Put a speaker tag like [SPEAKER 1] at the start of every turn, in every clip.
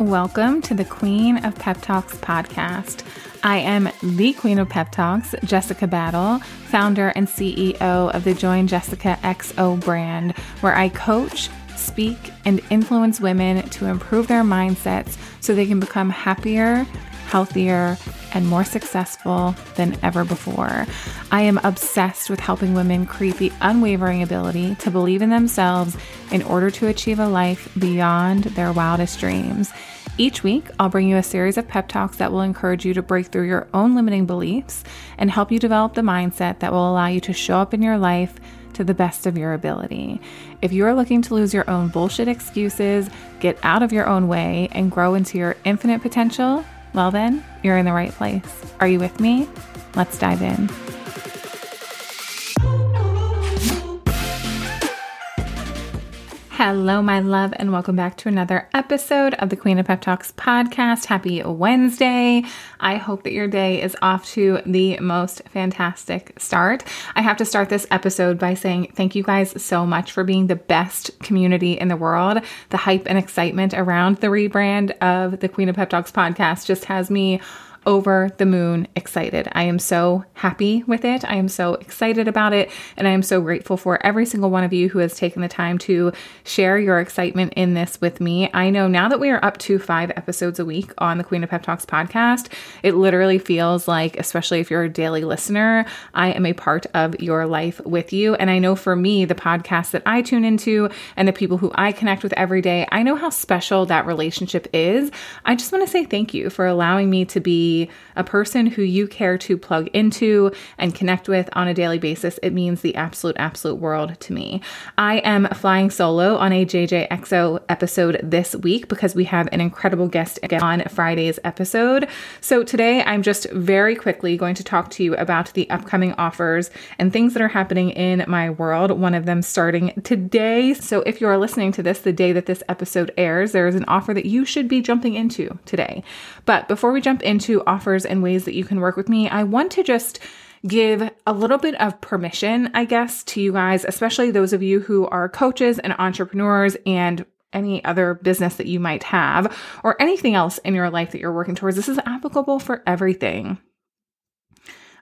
[SPEAKER 1] Welcome to the Queen of Pep Talks podcast. I am the Queen of Pep Talks, Jessica Battle, founder and CEO of the Join Jessica XO brand, where I coach, speak, and influence women to improve their mindsets so they can become happier, healthier, and more successful than ever before. I am obsessed with helping women create the unwavering ability to believe in themselves in order to achieve a life beyond their wildest dreams. Each week, I'll bring you a series of pep talks that will encourage you to break through your own limiting beliefs and help you develop the mindset that will allow you to show up in your life to the best of your ability. If you are looking to lose your own bullshit excuses, get out of your own way, and grow into your infinite potential, well, then, you're in the right place. Are you with me? Let's dive in. Hello, my love, and welcome back to another episode of the Queen of Pep Talks podcast. Happy Wednesday. I hope that your day is off to the most fantastic start. I have to start this episode by saying thank you guys so much for being the best community in the world. The hype and excitement around the rebrand of the Queen of Pep Talks podcast just has me over the moon excited. I am so happy with it. I am so excited about it. And I am so grateful for every single one of you who has taken the time to share your excitement in this with me. I know now that we are up to five episodes a week on the Queen of Pep Talks podcast, it literally feels like, especially if you're a daily listener, I am a part of your life with you. And I know for me, the podcast that I tune into and the people who I connect with every day, I know how special that relationship is. I just want to say thank you for allowing me to be a person who you care to plug into and connect with on a daily basis, it means the absolute, absolute world to me. I am flying solo on a JJXO episode this week because we have an incredible guest on Friday's episode. So today I'm just very quickly going to talk to you about the upcoming offers and things that are happening in my world, one of them starting today. So if you are listening to this the day that this episode airs, there is an offer that you should be jumping into today. But before we jump into offers and ways that you can work with me, I want to just give a little bit of permission, I guess, to you guys, especially those of you who are coaches and entrepreneurs and any other business that you might have or anything else in your life that you're working towards. This is applicable for everything.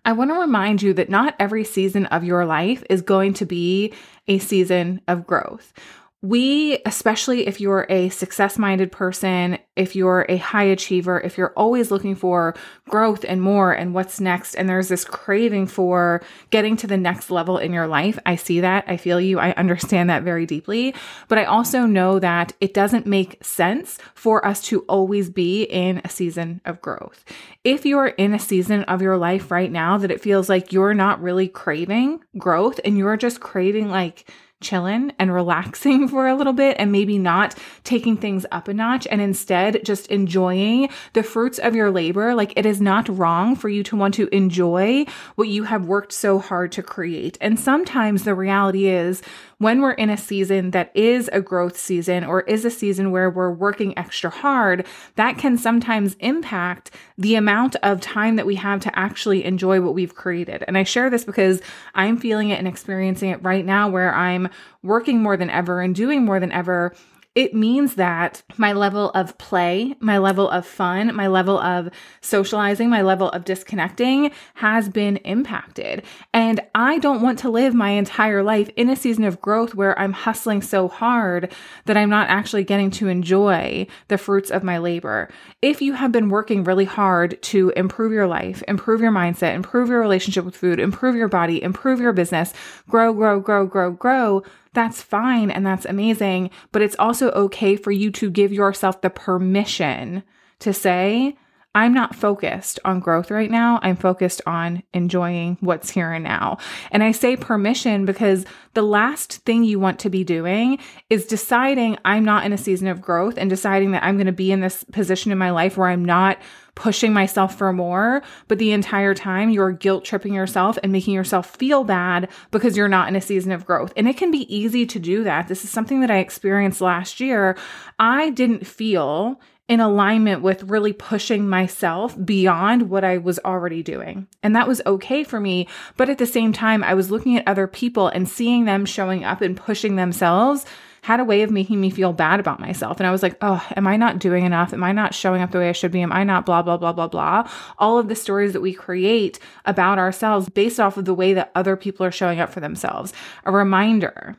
[SPEAKER 1] I want to remind you that not every season of your life is going to be a season of growth we, especially if you're a success minded person, if you're a high achiever, if you're always looking for growth and more and what's next, and there's this craving for getting to the next level in your life, I see that. I feel you. I understand that very deeply. But I also know that it doesn't make sense for us to always be in a season of growth. If you're in a season of your life right now that it feels like you're not really craving growth and you're just craving like, chilling and relaxing for a little bit and maybe not taking things up a notch and instead just enjoying the fruits of your labor. Like it is not wrong for you to want to enjoy what you have worked so hard to create. And sometimes the reality is when we're in a season that is a growth season or is a season where we're working extra hard, that can sometimes impact the amount of time that we have to actually enjoy what we've created. And I share this because I'm feeling it and experiencing it right now where I'm working more than ever and doing more than ever it means that my level of play, my level of fun, my level of socializing, my level of disconnecting has been impacted. And I don't want to live my entire life in a season of growth where I'm hustling so hard that I'm not actually getting to enjoy the fruits of my labor. If you have been working really hard to improve your life, improve your mindset, improve your relationship with food, improve your body, improve your business, grow, grow, grow, grow, grow, that's fine and that's amazing. But it's also okay for you to give yourself the permission to say, I'm not focused on growth right now. I'm focused on enjoying what's here and now. And I say permission because the last thing you want to be doing is deciding I'm not in a season of growth and deciding that I'm going to be in this position in my life where I'm not pushing myself for more, but the entire time you're guilt tripping yourself and making yourself feel bad because you're not in a season of growth. And it can be easy to do that. This is something that I experienced last year. I didn't feel in alignment with really pushing myself beyond what I was already doing. And that was okay for me. But at the same time, I was looking at other people and seeing them showing up and pushing themselves had a way of making me feel bad about myself. And I was like, oh, am I not doing enough? Am I not showing up the way I should be? Am I not blah, blah, blah, blah, blah? All of the stories that we create about ourselves based off of the way that other people are showing up for themselves. A reminder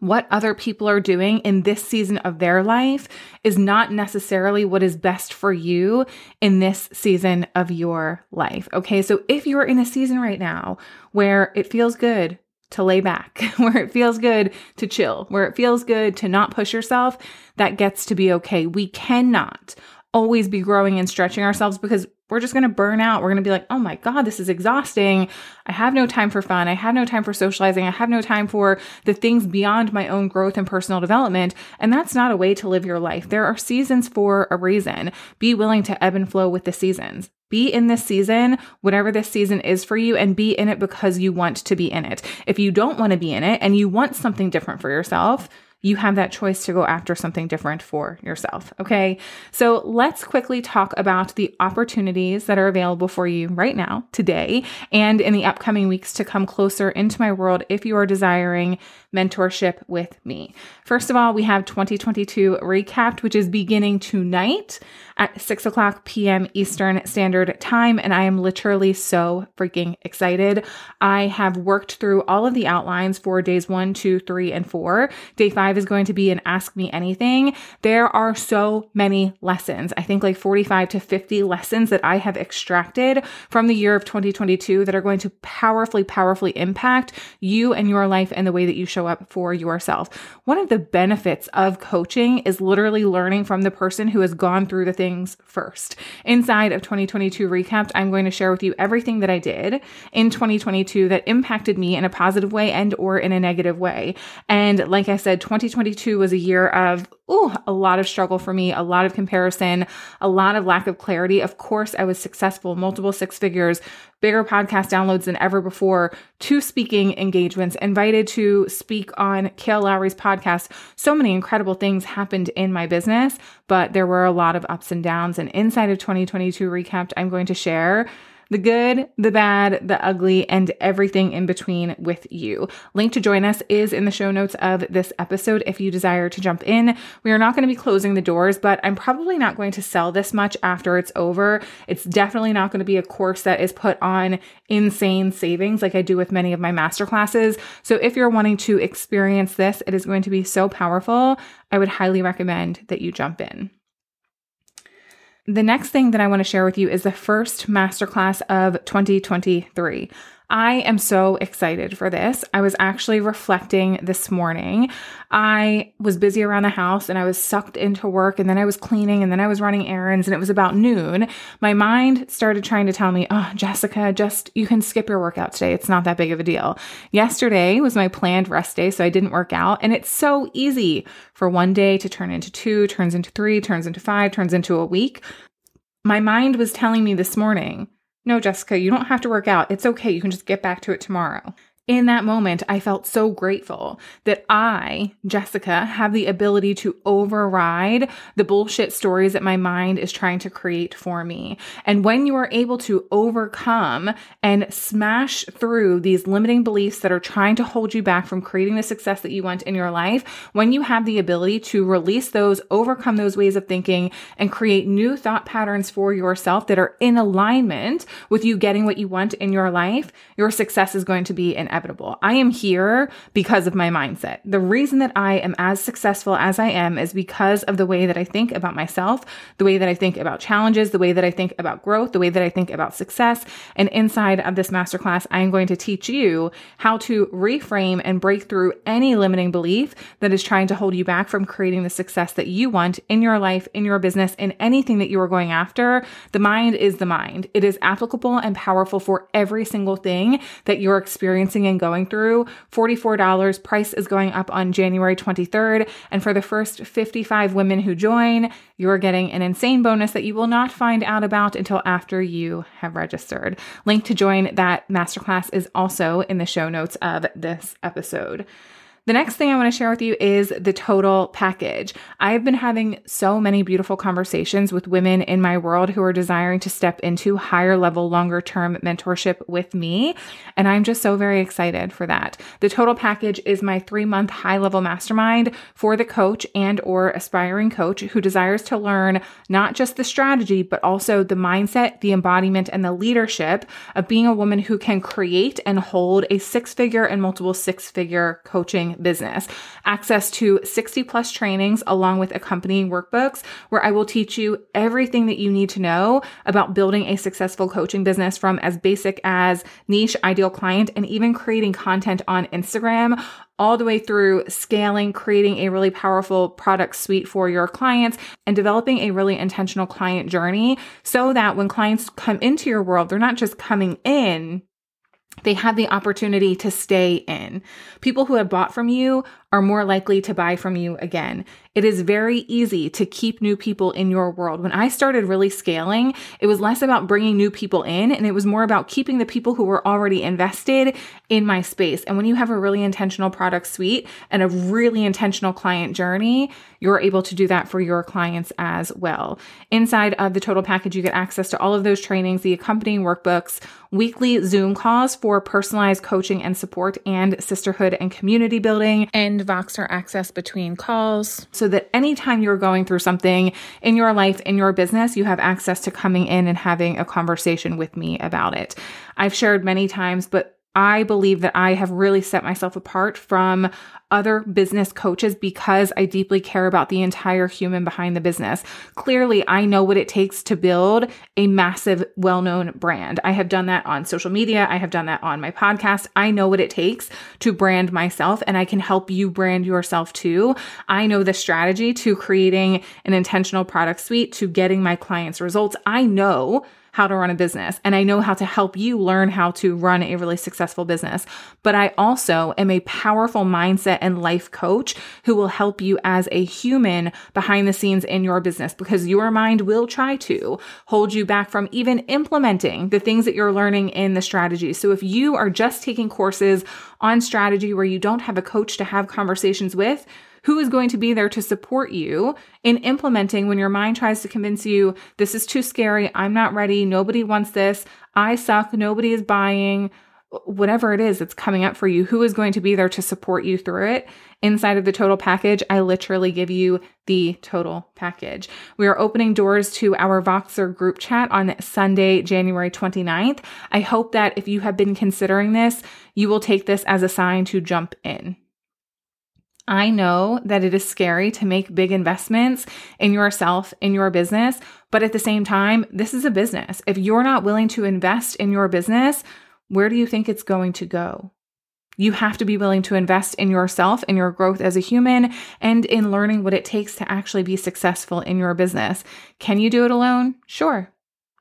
[SPEAKER 1] what other people are doing in this season of their life is not necessarily what is best for you in this season of your life. Okay. So if you're in a season right now where it feels good to lay back, where it feels good to chill, where it feels good to not push yourself, that gets to be okay. We cannot always be growing and stretching ourselves because we're just going to burn out. We're going to be like, oh my God, this is exhausting. I have no time for fun. I have no time for socializing. I have no time for the things beyond my own growth and personal development. And that's not a way to live your life. There are seasons for a reason. Be willing to ebb and flow with the seasons. Be in this season, whatever this season is for you, and be in it because you want to be in it. If you don't want to be in it and you want something different for yourself, you have that choice to go after something different for yourself. Okay. So let's quickly talk about the opportunities that are available for you right now, today, and in the upcoming weeks to come closer into my world if you are desiring mentorship with me. First of all, we have 2022 recapped, which is beginning tonight at 6 o'clock p.m. Eastern Standard Time. And I am literally so freaking excited. I have worked through all of the outlines for days one, two, three, and four. Day five is going to be an Ask Me Anything. There are so many lessons. I think like 45 to 50 lessons that I have extracted from the year of 2022 that are going to powerfully, powerfully impact you and your life and the way that you show up for yourself. One of the benefits of coaching is literally learning from the person who has gone through the things first. Inside of 2022 Recapped, I'm going to share with you everything that I did in 2022 that impacted me in a positive way and or in a negative way. And like I said, 2022 was a year of ooh, a lot of struggle for me, a lot of comparison, a lot of lack of clarity. Of course, I was successful, multiple six figures, bigger podcast downloads than ever before, two speaking engagements, invited to speak on Kail Lowry's podcast. So many incredible things happened in my business, but there were a lot of ups and downs. And inside of 2022 recapped, I'm going to share the good, the bad, the ugly, and everything in between with you. Link to join us is in the show notes of this episode if you desire to jump in. We are not going to be closing the doors, but I'm probably not going to sell this much after it's over. It's definitely not going to be a course that is put on insane savings like I do with many of my masterclasses. So if you're wanting to experience this, it is going to be so powerful. I would highly recommend that you jump in. The next thing that I want to share with you is the first masterclass of 2023. I am so excited for this. I was actually reflecting this morning. I was busy around the house and I was sucked into work and then I was cleaning and then I was running errands and it was about noon. My mind started trying to tell me, oh, Jessica, just you can skip your workout today. It's not that big of a deal. Yesterday was my planned rest day, so I didn't work out. And it's so easy for one day to turn into two, turns into three, turns into five, turns into a week. My mind was telling me this morning, no, Jessica, you don't have to work out. It's okay. You can just get back to it tomorrow in that moment, I felt so grateful that I, Jessica, have the ability to override the bullshit stories that my mind is trying to create for me. And when you are able to overcome and smash through these limiting beliefs that are trying to hold you back from creating the success that you want in your life, when you have the ability to release those, overcome those ways of thinking, and create new thought patterns for yourself that are in alignment with you getting what you want in your life, your success is going to be an inevitable. I am here because of my mindset. The reason that I am as successful as I am is because of the way that I think about myself, the way that I think about challenges, the way that I think about growth, the way that I think about success. And inside of this masterclass, I am going to teach you how to reframe and break through any limiting belief that is trying to hold you back from creating the success that you want in your life, in your business, in anything that you are going after. The mind is the mind. It is applicable and powerful for every single thing that you're experiencing and going through. $44 price is going up on January 23rd. And for the first 55 women who join, you're getting an insane bonus that you will not find out about until after you have registered. Link to join that masterclass is also in the show notes of this episode. The next thing I want to share with you is the total package. I've been having so many beautiful conversations with women in my world who are desiring to step into higher level, longer term mentorship with me. And I'm just so very excited for that. The total package is my three month high level mastermind for the coach and or aspiring coach who desires to learn not just the strategy, but also the mindset, the embodiment, and the leadership of being a woman who can create and hold a six figure and multiple six figure coaching business. Access to 60 plus trainings along with accompanying workbooks where I will teach you everything that you need to know about building a successful coaching business from as basic as niche ideal client and even creating content on Instagram all the way through scaling, creating a really powerful product suite for your clients, and developing a really intentional client journey so that when clients come into your world, they're not just coming in they have the opportunity to stay in. People who have bought from you are more likely to buy from you again. It is very easy to keep new people in your world. When I started really scaling, it was less about bringing new people in and it was more about keeping the people who were already invested in my space. And when you have a really intentional product suite and a really intentional client journey, you're able to do that for your clients as well. Inside of the total package, you get access to all of those trainings, the accompanying workbooks, weekly Zoom calls for personalized coaching and support and sisterhood and community building, and Voxer access between calls. So so that anytime you're going through something in your life, in your business, you have access to coming in and having a conversation with me about it. I've shared many times, but I believe that I have really set myself apart from other business coaches because I deeply care about the entire human behind the business. Clearly, I know what it takes to build a massive, well known brand. I have done that on social media, I have done that on my podcast. I know what it takes to brand myself, and I can help you brand yourself too. I know the strategy to creating an intentional product suite, to getting my clients results. I know how to run a business and I know how to help you learn how to run a really successful business. But I also am a powerful mindset and life coach who will help you as a human behind the scenes in your business because your mind will try to hold you back from even implementing the things that you're learning in the strategy. So if you are just taking courses on strategy where you don't have a coach to have conversations with, who is going to be there to support you in implementing when your mind tries to convince you this is too scary, I'm not ready, nobody wants this, I suck, nobody is buying, whatever it is that's coming up for you, who is going to be there to support you through it? Inside of the total package, I literally give you the total package. We are opening doors to our Voxer group chat on Sunday, January 29th. I hope that if you have been considering this, you will take this as a sign to jump in. I know that it is scary to make big investments in yourself, in your business, but at the same time, this is a business. If you're not willing to invest in your business, where do you think it's going to go? You have to be willing to invest in yourself, in your growth as a human, and in learning what it takes to actually be successful in your business. Can you do it alone? Sure,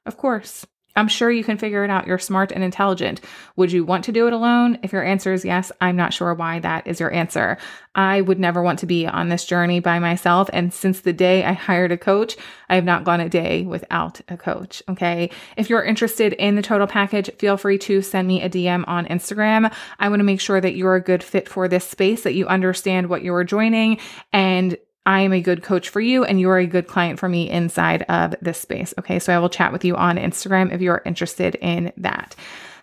[SPEAKER 1] of course. I'm sure you can figure it out. You're smart and intelligent. Would you want to do it alone? If your answer is yes, I'm not sure why that is your answer. I would never want to be on this journey by myself. And since the day I hired a coach, I have not gone a day without a coach. Okay. If you're interested in the total package, feel free to send me a DM on Instagram. I want to make sure that you're a good fit for this space, that you understand what you are joining and I am a good coach for you and you are a good client for me inside of this space. Okay. So I will chat with you on Instagram if you're interested in that.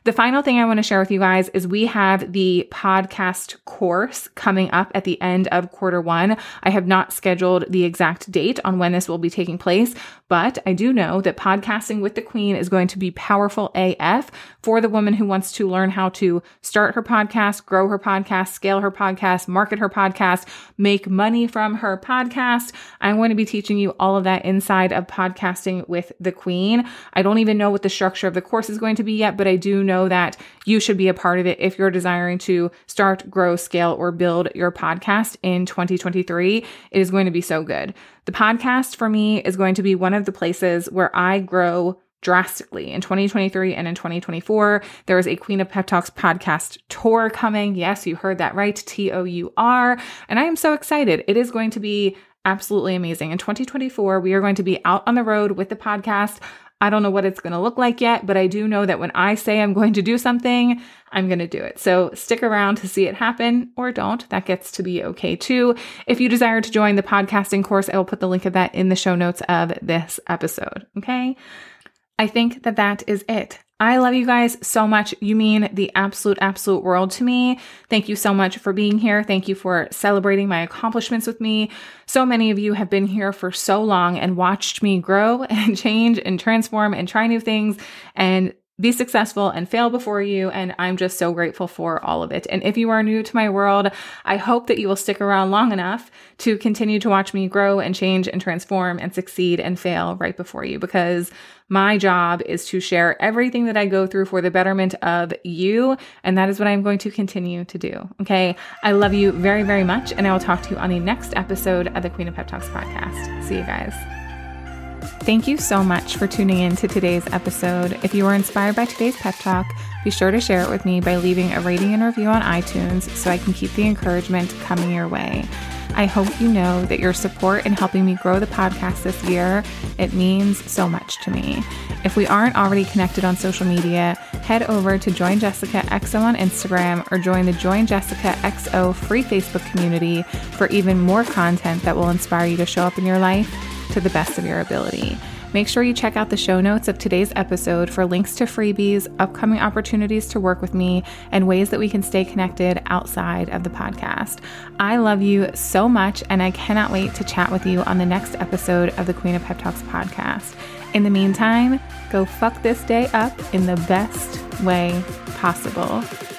[SPEAKER 1] The final thing I want to share with you guys is we have the podcast course coming up at the end of quarter one. I have not scheduled the exact date on when this will be taking place, but I do know that podcasting with the queen is going to be powerful AF for the woman who wants to learn how to start her podcast, grow her podcast, scale her podcast, market her podcast, make money from her podcast. I'm going to be teaching you all of that inside of podcasting with the queen. I don't even know what the structure of the course is going to be yet, but I do know that you should be a part of it if you're desiring to start, grow, scale, or build your podcast in 2023. It is going to be so good. The podcast for me is going to be one of the places where I grow drastically in 2023 and in 2024. There is a Queen of Pep Talks podcast tour coming. Yes, you heard that right. T O U R. And I am so excited. It is going to be absolutely amazing. In 2024, we are going to be out on the road with the podcast. I don't know what it's going to look like yet, but I do know that when I say I'm going to do something, I'm going to do it. So stick around to see it happen or don't. That gets to be okay too. If you desire to join the podcasting course, I will put the link of that in the show notes of this episode. Okay. I think that that is it. I love you guys so much. You mean the absolute, absolute world to me. Thank you so much for being here. Thank you for celebrating my accomplishments with me. So many of you have been here for so long and watched me grow and change and transform and try new things. And be successful and fail before you. And I'm just so grateful for all of it. And if you are new to my world, I hope that you will stick around long enough to continue to watch me grow and change and transform and succeed and fail right before you because my job is to share everything that I go through for the betterment of you. And that is what I'm going to continue to do. Okay. I love you very, very much. And I will talk to you on the next episode of the Queen of Pep Talks podcast. See you guys. Thank you so much for tuning in to today's episode. If you were inspired by today's pep talk, be sure to share it with me by leaving a rating and review on iTunes so I can keep the encouragement coming your way. I hope you know that your support in helping me grow the podcast this year, it means so much to me. If we aren't already connected on social media, head over to Join Jessica XO on Instagram or join the Join Jessica XO free Facebook community for even more content that will inspire you to show up in your life to the best of your ability. Make sure you check out the show notes of today's episode for links to freebies, upcoming opportunities to work with me, and ways that we can stay connected outside of the podcast. I love you so much, and I cannot wait to chat with you on the next episode of the Queen of Pep Talks podcast. In the meantime, go fuck this day up in the best way possible.